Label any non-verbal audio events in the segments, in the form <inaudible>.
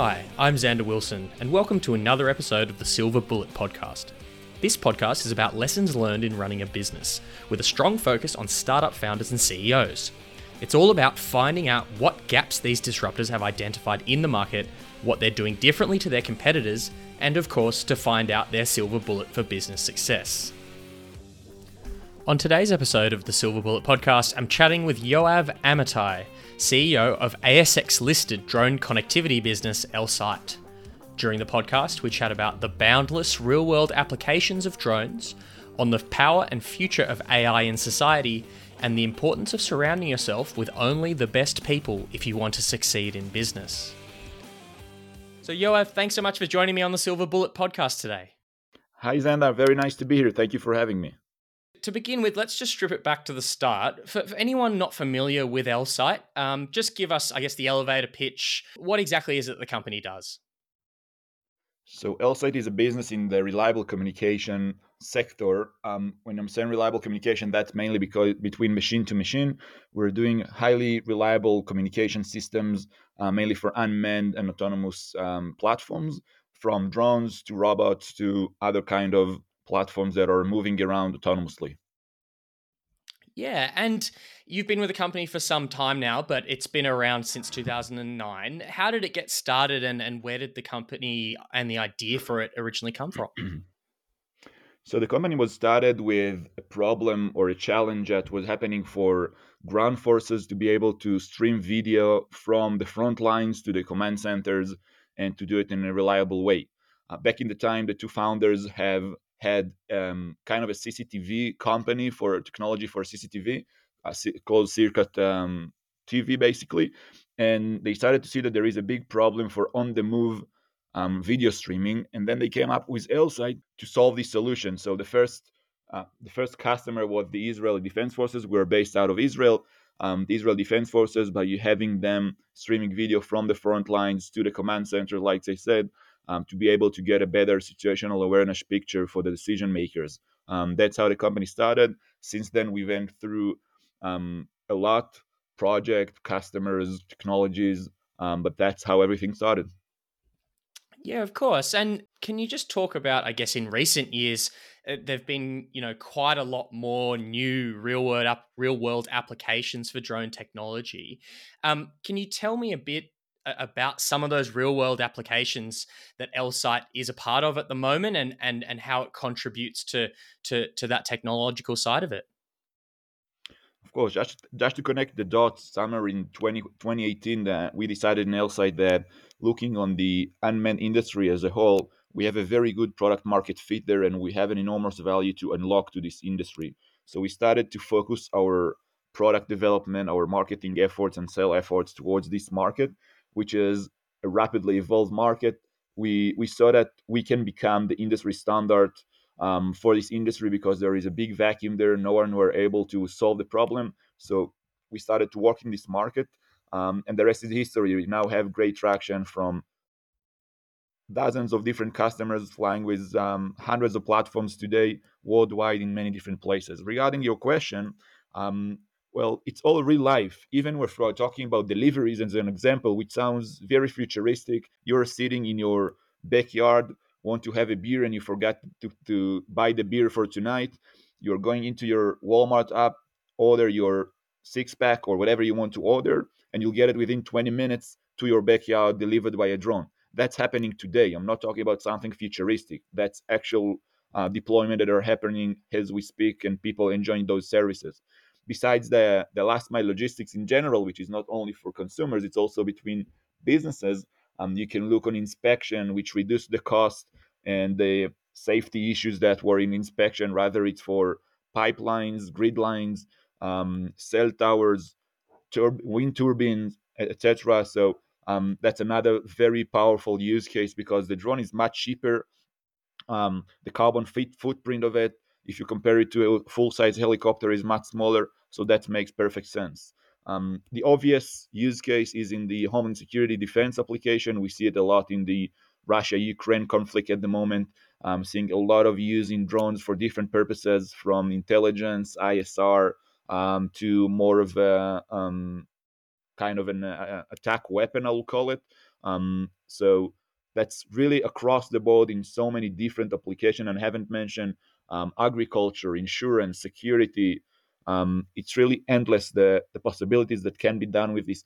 Hi, I'm Zanda Wilson, and welcome to another episode of the Silver Bullet Podcast. This podcast is about lessons learned in running a business, with a strong focus on startup founders and CEOs. It's all about finding out what gaps these disruptors have identified in the market, what they're doing differently to their competitors, and of course, to find out their silver bullet for business success. On today's episode of the Silver Bullet podcast, I'm chatting with Yoav Amitai, CEO of ASX listed drone connectivity business Elsight. During the podcast, we chat about the boundless real world applications of drones, on the power and future of AI in society, and the importance of surrounding yourself with only the best people if you want to succeed in business. So, Yoav, thanks so much for joining me on the Silver Bullet podcast today. Hi, Zanda. Very nice to be here. Thank you for having me. To begin with, let's just strip it back to the start. For, for anyone not familiar with Elsight, um, just give us, I guess, the elevator pitch. What exactly is it the company does? So, Elsight is a business in the reliable communication sector. Um, when I'm saying reliable communication, that's mainly because between machine to machine, we're doing highly reliable communication systems, uh, mainly for unmanned and autonomous um, platforms, from drones to robots to other kind of platforms that are moving around autonomously. Yeah, and you've been with the company for some time now, but it's been around since 2009. How did it get started and, and where did the company and the idea for it originally come from? <clears throat> So the company was started with a problem or a challenge that was happening for ground forces to be able to stream video from the front lines to the command centers and to do it in a reliable way. Uh, back in the time, the two founders have had um, kind of a CCTV company for technology for CCTV uh, called Circuit um, TV, basically. And they started to see that there is a big problem for on the move um, video streaming, and then they came up with Elsight to solve this solution. So the first uh, the first customer was the Israeli Defense Forces. We are based out of Israel. Um, the Israel Defense Forces, by having them streaming video from the front lines to the command center, like they said, um, to be able to get a better situational awareness picture for the decision makers. Um, that's how the company started. Since then, we went through um, a lot project, customers, technologies, um, but that's how everything started. Yeah, of course. And can you just talk about, I guess, in recent years, uh, there've been, you know, quite a lot more new real world up, real world applications for drone technology. Um, can you tell me a bit about some of those real world applications that Elsight is a part of at the moment, and and and how it contributes to to to that technological side of it? Of course, just just to connect the dots, somewhere in 20, 2018, that uh, we decided in Elsight that looking on the unmanned industry as a whole, we have a very good product market fit there and we have an enormous value to unlock to this industry. So we started to focus our product development, our marketing efforts and sale efforts towards this market, which is a rapidly evolved market. We we saw that we can become the industry standard um, for this industry because there is a big vacuum there. No one were able to solve the problem. So we started to work in this market um, and the rest is history. We now have great traction from dozens of different customers flying with um, hundreds of platforms today worldwide in many different places. Regarding your question, um, well, it's all real life. Even if we're talking about deliveries as an example, which sounds very futuristic, you're sitting in your backyard, want to have a beer, and you forgot to, to buy the beer for tonight. You're going into your Walmart app, order your six pack or whatever you want to order, and you'll get it within 20 minutes to your backyard delivered by a drone. That's happening today. I'm not talking about something futuristic. That's actual uh, deployment that are happening as we speak and people enjoying those services. Besides the, the last mile logistics in general, which is not only for consumers, it's also between businesses. Um, you can look on inspection, which reduce the cost and the safety issues that were in inspection, rather it's for pipelines, grid lines, um, cell towers, tur- wind turbines, etc. So um, that's another very powerful use case because the drone is much cheaper. Um, the carbon footprint of it, if you compare it to a full-size helicopter, is much smaller. So that makes perfect sense. Um, the obvious use case is in the homeland security defense application. We see it a lot in the Russia-Ukraine conflict at the moment. I'm seeing a lot of using drones for different purposes, from intelligence, ISR, um, to more of a um, kind of an uh, attack weapon, I will call it. Um, so that's really across the board in so many different applications. And I haven't mentioned um, agriculture, insurance, security. Um, it's really endless the, the possibilities that can be done with this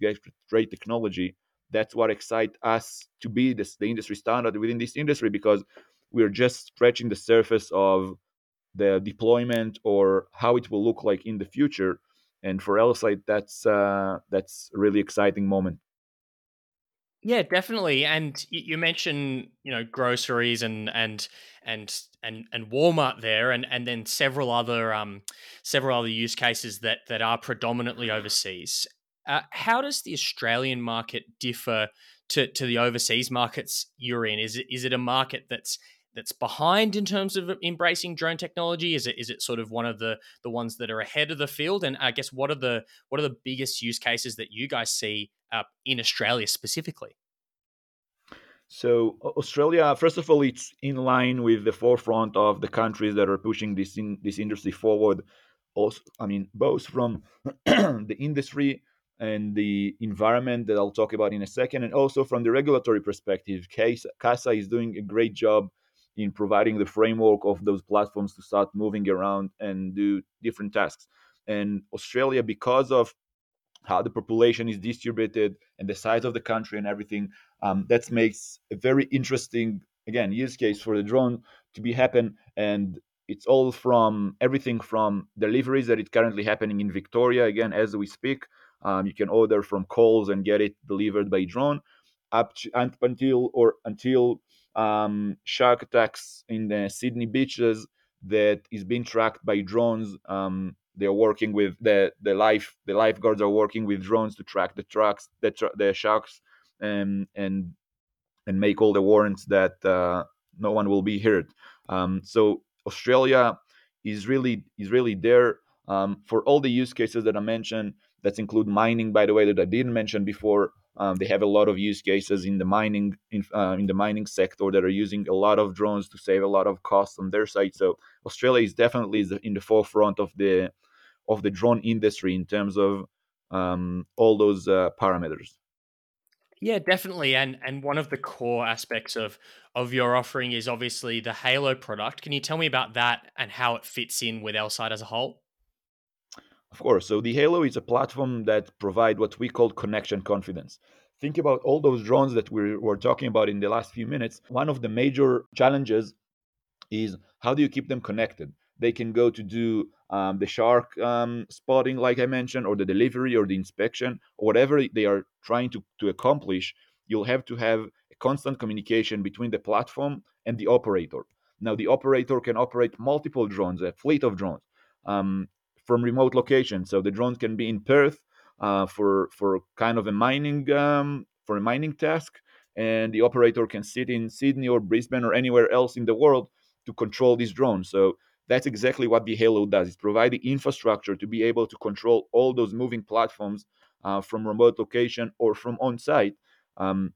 great, technology. That's what excites us to be this, the industry standard within this industry because we're just scratching the surface of the deployment or how it will look like in the future. And for Elsight, that's uh, that's a really exciting moment. Yeah, definitely. And you mentioned, you know, groceries and and and and and Walmart there, and and then several other um several other use cases that that are predominantly overseas. Uh, how does the Australian market differ to to the overseas markets you're in? Is it is it a market that's that's behind in terms of embracing drone technology? Is it is it sort of one of the the ones that are ahead of the field? And I guess what are the what are the biggest use cases that you guys see uh, in Australia specifically? So Australia, first of all, it's in line with the forefront of the countries that are pushing this in, this industry forward. Also, I mean, both from <clears throat> the industry and the environment that I'll talk about in a second, and also from the regulatory perspective. CASA is doing a great job in providing the framework of those platforms to start moving around and do different tasks. And Australia, because of how the population is distributed and the size of the country and everything, um, that makes a very interesting, again, use case for the drone to be happen. And it's all from everything from deliveries that is currently happening in Victoria, again, as we speak. Um, you can order from Coles and get it delivered by drone up to, until or until um, shark attacks in the Sydney beaches that is being tracked by drones. Um, they're working with the the life the lifeguards are working with drones to track the trucks the the sharks and um, and and make all the warrants that uh, no one will be hurt. Um, so Australia is really is really there um, for all the use cases that I mentioned. That include mining, by the way, that I didn't mention before. Um, they have a lot of use cases in the mining in, uh, in the mining sector that are using a lot of drones to save a lot of costs on their side. So Australia is definitely in the forefront of the of the drone industry in terms of um, all those uh, parameters. Yeah, definitely. And and one of the core aspects of of your offering is obviously the Halo product. Can you tell me about that and how it fits in with Elsight as a whole? Of course. So the Halo is a platform that provide what we call connection confidence. Think about all those drones that we were talking about in the last few minutes. One of the major challenges is how do you keep them connected? They can go to do um, the shark um, spotting, like I mentioned, or the delivery or the inspection, or whatever they are trying to, to accomplish. You'll have to have a constant communication between the platform and the operator. Now, the operator can operate multiple drones, a fleet of drones. Um, from remote locations. So the drone can be in Perth uh, for for kind of a mining um, for a mining task, and the operator can sit in Sydney or Brisbane or anywhere else in the world to control this drone. So that's exactly what the Halo does. It provides the infrastructure to be able to control all those moving platforms uh, from remote location or from on site. Um,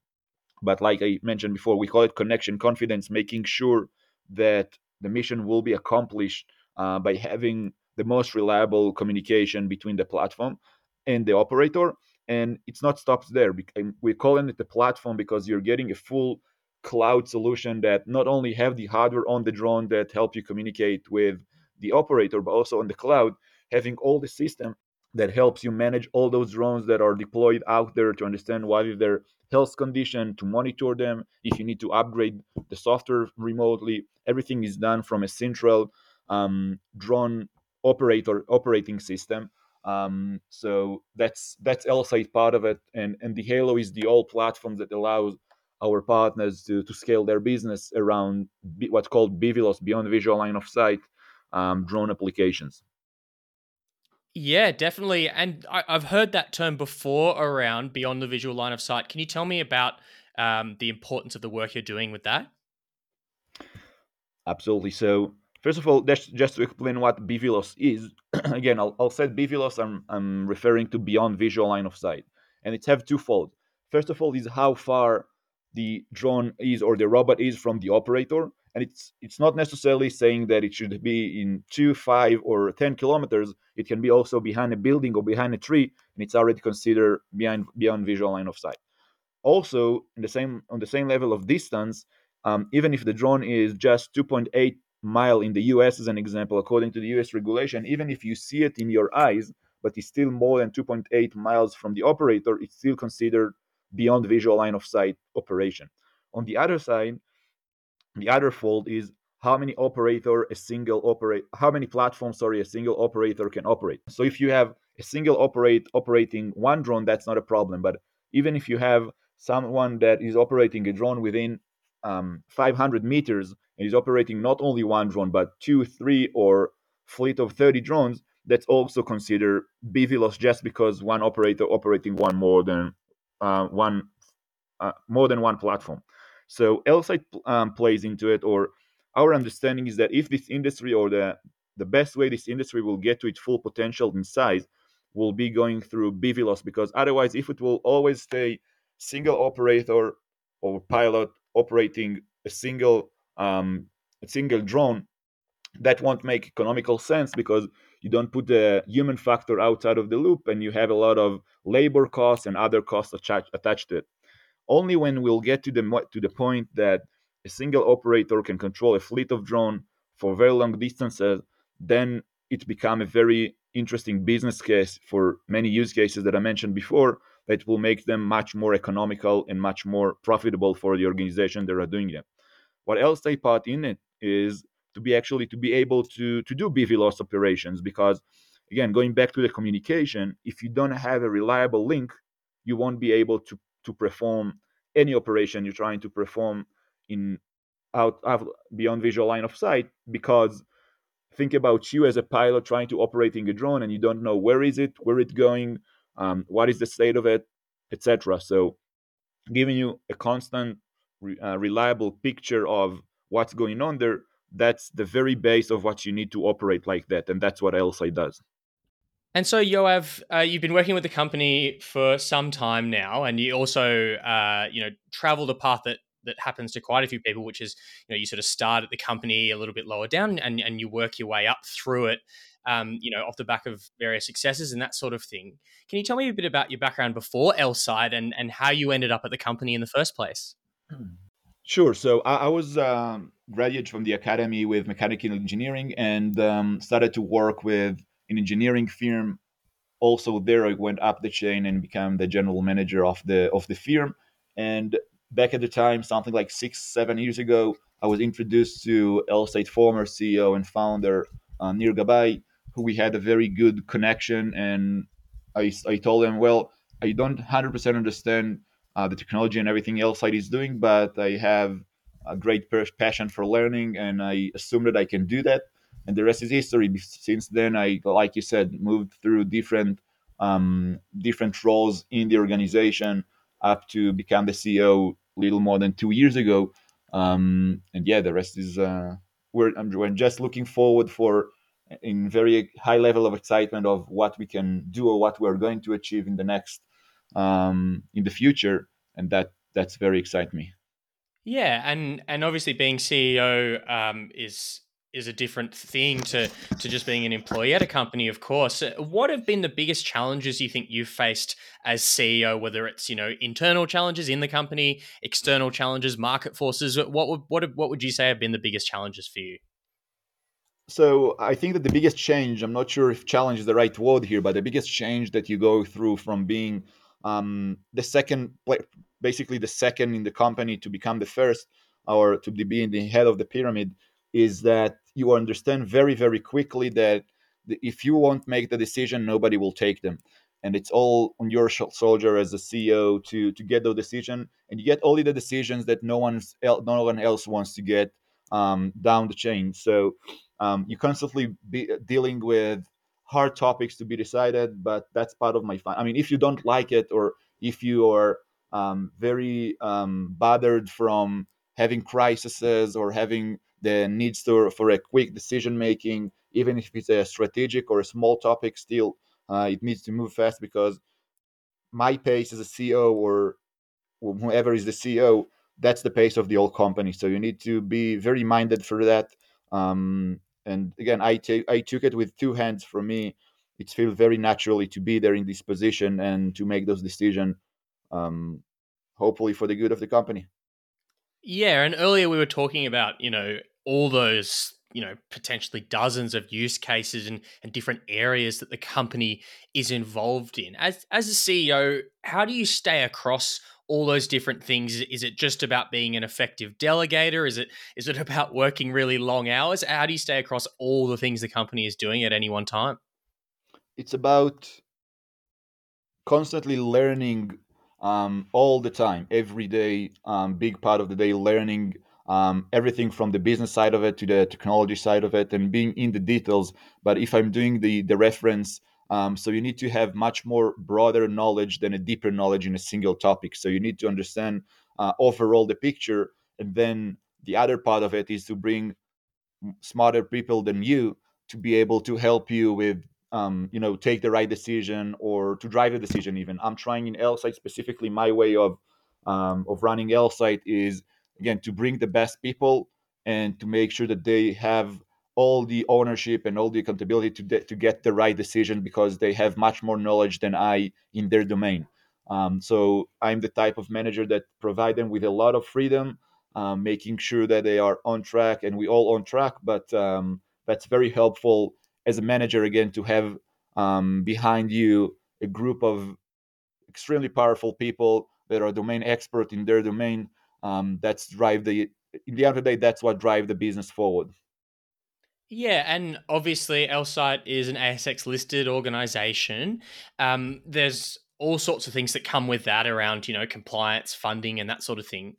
but like I mentioned before, we call it connection confidence, making sure that the mission will be accomplished uh, by having the most reliable communication between the platform and the operator. And it's not stopped there. We're calling it the platform because you're getting a full cloud solution that not only have the hardware on the drone that help you communicate with the operator, but also on the cloud, having all the system that helps you manage all those drones that are deployed out there to understand what is their health condition, to monitor them. If you need to upgrade the software remotely, everything is done from a central um, drone operator operating system. Um, so that's that's Elsight part of it, and and the Halo is the all platform that allows our partners to to scale their business around what's called BVLOS, beyond visual line of sight, um, drone applications. Yeah, definitely. And I, have heard that term before around beyond the visual line of sight. Can you tell me about um, the importance of the work you're doing with that? Absolutely. So First of all, just to explain what BVLOS is, <clears throat> again, I'll, I'll say BVLOS, I'm, I'm referring to beyond visual line of sight. And it's have twofold. First of all, is how far the drone is or the robot is from the operator. And it's it's not necessarily saying that it should be in two, five, or ten kilometers. It can be also behind a building or behind a tree, and it's already considered beyond beyond visual line of sight. also in the same on the same level of distance, um, even if the drone is just 2.8 mile in the US as an example, according to the US regulation, even if you see it in your eyes, but it's still more than 2.8 miles from the operator, it's still considered beyond visual line of sight operation. On the other side, the other fold is how many operator a single operate how many platforms sorry a single operator can operate so if you have a single operate operating one drone that's not a problem but even if you have someone that is operating a drone within um, 500 meters and is operating not only one drone but two three or fleet of 30 drones that's also considered BVLOS just because one operator operating one more than uh, one uh, more than one platform. So Elsight um, plays into it or our understanding is that if this industry or the the best way this industry will get to its full potential in size will be going through BVLOS because otherwise if it will always stay single operator or pilot operating a single um, a single drone that won't make economical sense because you don't put the human factor outside of the loop and you have a lot of labor costs and other costs attached to it only when we'll get to the to the point that a single operator can control a fleet of drone for very long distances, then it become a very interesting business case for many use cases that I mentioned before that will make them much more economical and much more profitable for the organization that are doing them. What else they put in it is to be actually to be able to to do BVLOS operations because again going back to the communication if you don't have a reliable link you won't be able to to perform any operation you're trying to perform in out, out beyond visual line of sight because think about you as a pilot trying to operating a drone and you don't know where is it where it going um, what is the state of it etc so giving you a constant uh, reliable picture of what's going on there that's the very base of what you need to operate like that and that's what Elsight does and so, Yoav, uh, you've been working with the company for some time now, and you also, uh, you know, traveled a path that that happens to quite a few people, which is, you know, you sort of start at the company a little bit lower down, and and you work your way up through it, um, you know, off the back of various successes and that sort of thing. Can you tell me a bit about your background before Elsight and and how you ended up at the company in the first place? Sure. So I, I was um, from the academy with mechanical engineering and um, started to work with an engineering firm. Also, there I went up the chain and became the general manager of the of the firm. And back at the time, something like six, seven years ago, I was introduced to Elsight former CEO and founder uh, Nir Gabay, who we had a very good connection. And I, I told him, well, I don't 100% understand uh, the technology and everything Elsight is doing, but I have a great passion for learning, and I assume that I can do that and the rest is history. Since then, I, like you said, moved through different um, different roles in the organization up to become the CEO a little more than two years ago. Um, and yeah, the rest is uh, we're, we're just looking forward for in very high level of excitement of what we can do or what we're going to achieve in the next um, in the future, and that that's very excites me. Yeah, and and obviously being CEO um, is is a different thing to to just being an employee at a company of course. What have been the biggest challenges you think you've faced as ceo whether it's you know internal challenges in the company external challenges market forces? What would what, what would you say have been the biggest challenges for you? So i think that the biggest change i'm not sure if challenge is the right word here but the biggest change that you go through from being um, the second basically the second in the company to become the first or to be in the head of the pyramid is that you understand very very quickly that if you won't make the decision nobody will take them. And it's all on your soldier as a ceo to to get the decision. And you get only the decisions that no one's no one else wants to get um, down the chain. So um, you constantly be dealing with hard topics to be decided but that's part of my fun i mean if you don't like it or if you are um, very um, bothered from having crises or having the needs to, for a quick decision making, even if it's a strategic or a small topic, still uh, it needs to move fast because my pace as a CEO or whoever is the CEO, that's the pace of the old company. So you need to be very minded for that. Um, and again, I, took it with two hands. For me, it feels very naturally to be there in this position and to make those decisions um, hopefully for the good of the company. Yeah, and earlier we were talking about, you know, all those, you know, potentially dozens of use cases and, and different areas that the company is involved in. As as a CEO, how do you stay across all those different things? Is it just about being an effective delegator? Is it is it about working really long hours? How do you stay across all the things the company is doing at any one time? It's about constantly learning um, all the time, every day, um, big part of the day, learning um, everything from the business side of it to the technology side of it, and being in the details. But if I'm doing the the reference, um, so you need to have much more broader knowledge than a deeper knowledge in a single topic. So you need to understand uh, overall the picture, and then the other part of it is to bring smarter people than you to be able to help you with um, you know take the right decision or to drive the decision even i'm trying in Elsight specifically my way of um, of running Elsight is again to bring the best people and to make sure that they have all the ownership and all the accountability to, de- to get the right decision because they have much more knowledge than i in their domain. Um, so i'm the type of manager that provide them with a lot of freedom um, making sure that they are on track and we all on track but um, that's very helpful as a manager again to have um, behind you a group of extremely powerful people that are domain expert in their domain. Um, that's drive the in the end of the day that's what drive the business forward yeah, and obviously, Elsight is an ASX listed organization. Um, there's all sorts of things that come with that around, you know, compliance, funding, and that sort of thing.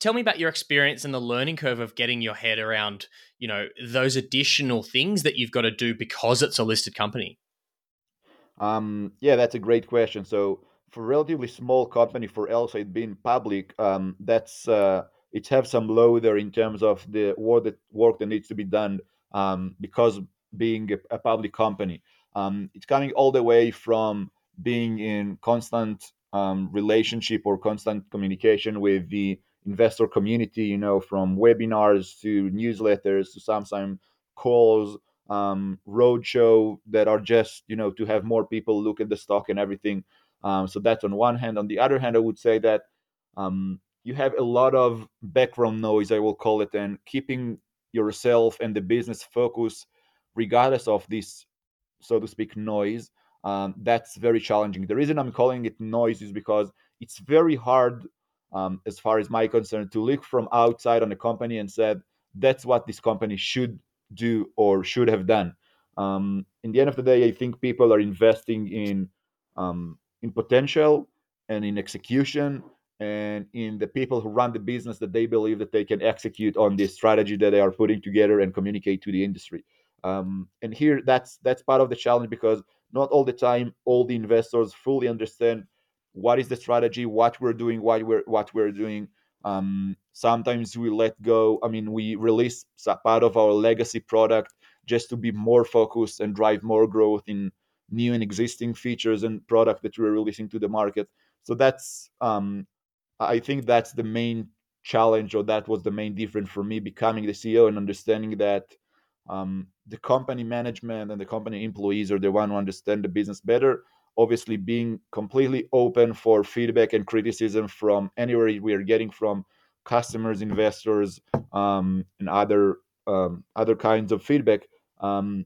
Tell me about your experience and the learning curve of getting your head around you know those additional things that you've got to do because it's a listed company. Um, yeah that's a great question. So for a relatively small company for Elsight being public um, that's uh, it have some load there in terms of the work that work that needs to be done um, because being a, a public company um, it's coming all the way from being in constant um, relationship or constant communication with the investor community, you know, from webinars to newsletters to sometimes calls, um, roadshow that are just, you know, to have more people look at the stock and everything. Um, so that's on one hand. On the other hand, I would say that um, you have a lot of background noise, I will call it, and keeping yourself and the business focus, regardless of this, so to speak, noise. Um, that's very challenging. The reason I'm calling it noise is because it's very hard um, as far as my concern, to look from outside on a company and said that's what this company should do or should have done. Um, in the end of the day, I think people are investing in um, in potential and in execution and in the people who run the business that they believe that they can execute on this strategy that they are putting together and communicate to the industry. Um, and here, that's that's part of the challenge because not all the time all the investors fully understand what is the strategy, what we're doing, what we're what we're doing. Um, sometimes we let go. I mean, we release part of our legacy product just to be more focused and drive more growth in new and existing features and product that we're releasing to the market. So that's um, I think that's the main challenge, or that was the main difference for me becoming the CEO and understanding that um, the company management and the company employees are the one who understand the business better obviously being completely open for feedback and criticism from anywhere we are getting from customers, investors, um, and other um, other kinds of feedback. Um,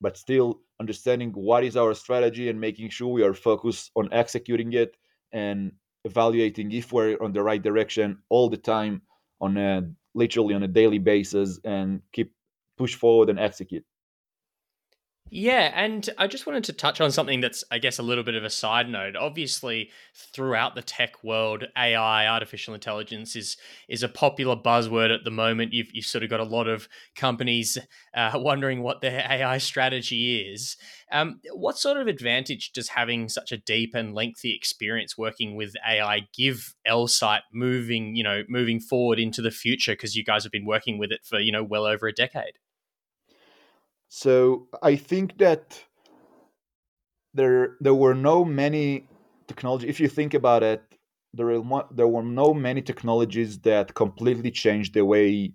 but still understanding what is our strategy and making sure we are focused on executing it and evaluating if we're on the right direction all the time on a literally on a daily basis and keep push forward and execute yeah, and I just wanted to touch on something that's, I guess, a little bit of a side note. Obviously, throughout the tech world, AI, artificial intelligence, is is a popular buzzword at the moment. You've you've sort of got a lot of companies uh, <laughs> wondering what their <laughs> AI strategy is. Um, what sort of advantage does having such a deep and lengthy experience working with AI give Elsight moving, you know, moving forward into the future? Because you guys have been working with it for you know well over a decade. So I think that there there were no many technology. If you think about it, there were there were no many technologies that completely changed the way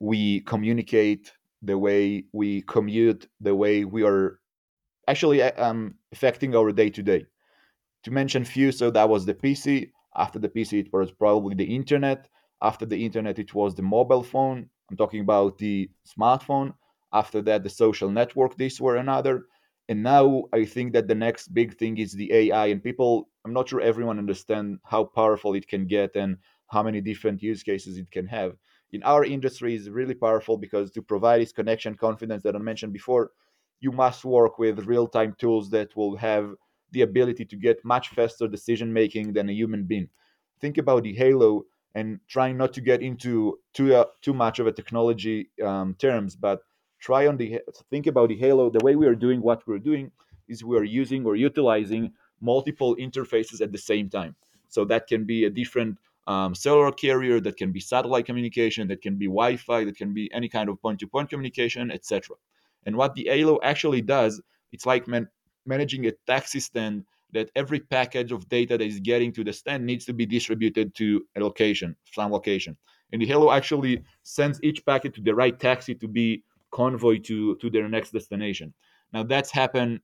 we communicate, the way we commute, the way we are actually um, affecting our day to day. To mention few, so that was the PC. After the PC, it was probably the internet. After the internet, it was the mobile phone. I'm talking about the smartphone. After that, the social network, this were another. And now I think that the next big thing is the AI. And people, I'm not sure everyone understand how powerful it can get and how many different use cases it can have. In our industry, is really powerful because to provide this connection confidence that I mentioned before, you must work with real-time tools that will have the ability to get much faster decision making than a human being. Think about the Halo and trying not to get into too uh, too much of a technology um, terms, but try on the think about the Halo. The way we are doing what we're doing is we are using or utilizing multiple interfaces at the same time. So that can be a different um, cellular carrier, that can be satellite communication, that can be Wi-Fi, that can be any kind of point-to-point communication, etc. And what the Halo actually does, it's like man- managing a taxi stand that every package of data that is getting to the stand needs to be distributed to a location, some location. And the Halo actually sends each packet to the right taxi to be convoy to, to their next destination. Now that's happened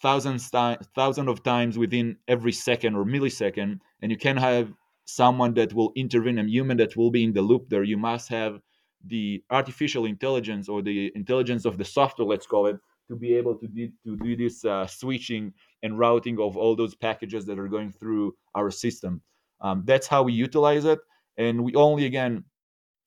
thousands thousands of times within every second or millisecond, and you can have someone that will intervene, a human that will be in the loop there. You must have the artificial intelligence or the intelligence of the software, let's call it, to be able to do, to do this uh, switching and routing of all those packages that are going through our system. Um, that's how we utilize it. And we only, again,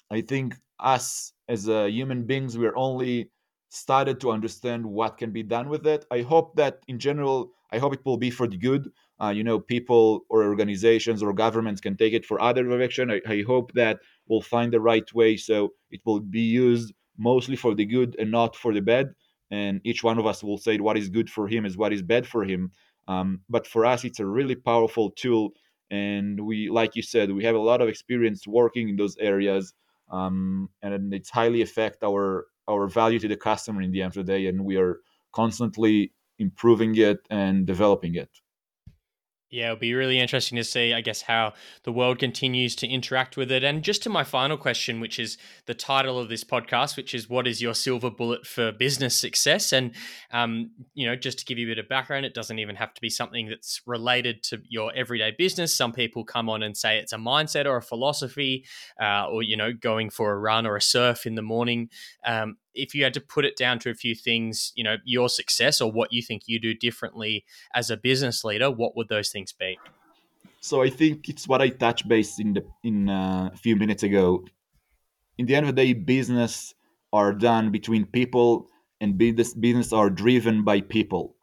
I think us as uh, human beings, we're only started to understand what can be done with it. I hope that in general, I hope it will be for the good. Uh, you know, people or organizations or governments can take it for other direction. I, I hope that we'll find the right way so it will be used mostly for the good and not for the bad and each one of us will say what is good for him is what is bad for him. Um, but for us, it's a really powerful tool, and we, like you said, we have a lot of experience working in those areas, um, and it's highly affect our our value to the customer in the end of the day, and we are constantly improving it and developing it. Yeah, it'll be really interesting to see, I guess, how the world continues to interact with it. And just to my final question, which is the title of this podcast, which is "What is your silver bullet for business success?" And um, you know, just to give you a bit of background, it doesn't even have to be something that's related to your everyday business. Some people come on and say it's a mindset or a philosophy, uh, or you know, going for a run or a surf in the morning. Um, if you had to put it down to a few things, you know, your success or what you think you do differently as a business leader, what would those things be? So I think it's what I touched base in the in uh, a few minutes ago. In the end of the day, business are done between people, and business business are driven by people.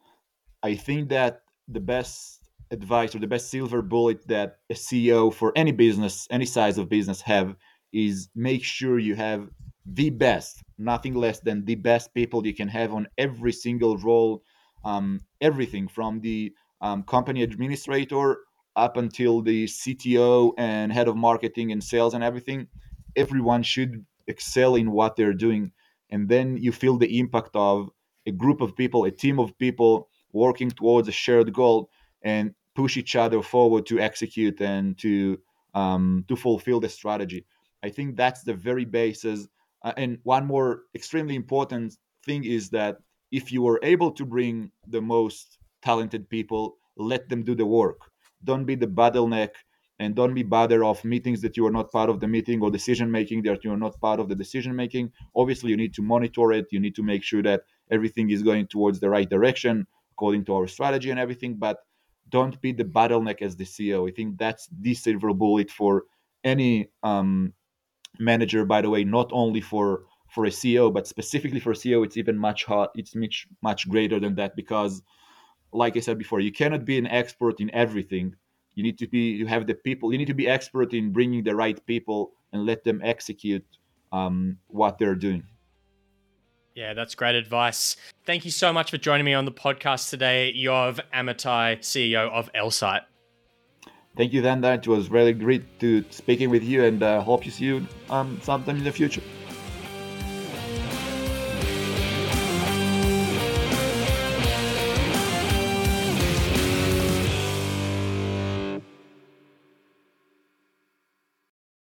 I think that the best advice or the best silver bullet that a CEO for any business, any size of business, have is make sure you have the best, nothing less than the best people you can have on every single role. Um, everything from the um, company administrator up until the CTO and head of marketing and sales and everything. Everyone should excel in what they're doing. And then you feel the impact of a group of people, a team of people working towards a shared goal and push each other forward to execute and to um, to fulfill the strategy. I think that's the very basis and one more extremely important thing is that if you are able to bring the most talented people, let them do the work. Don't be the bottleneck and don't be bother of meetings that you are not part of the meeting or decision making that you are not part of the decision making. Obviously, you need to monitor it. You need to make sure that everything is going towards the right direction according to our strategy and everything. But don't be the bottleneck as the CEO. I think that's the silver bullet for any um, manager by the way not only for for a ceo but specifically for ceo it's even much hot it's much much greater than that because like i said before you cannot be an expert in everything you need to be you have the people you need to be expert in bringing the right people and let them execute um, what they're doing yeah, that's great advice. Thank you so much for joining me on the podcast today, Yoav Amitai, CEO of Elsight. Thank you, Dan. It was really great to speaking with you, and uh, hope you see you um, sometime in the future.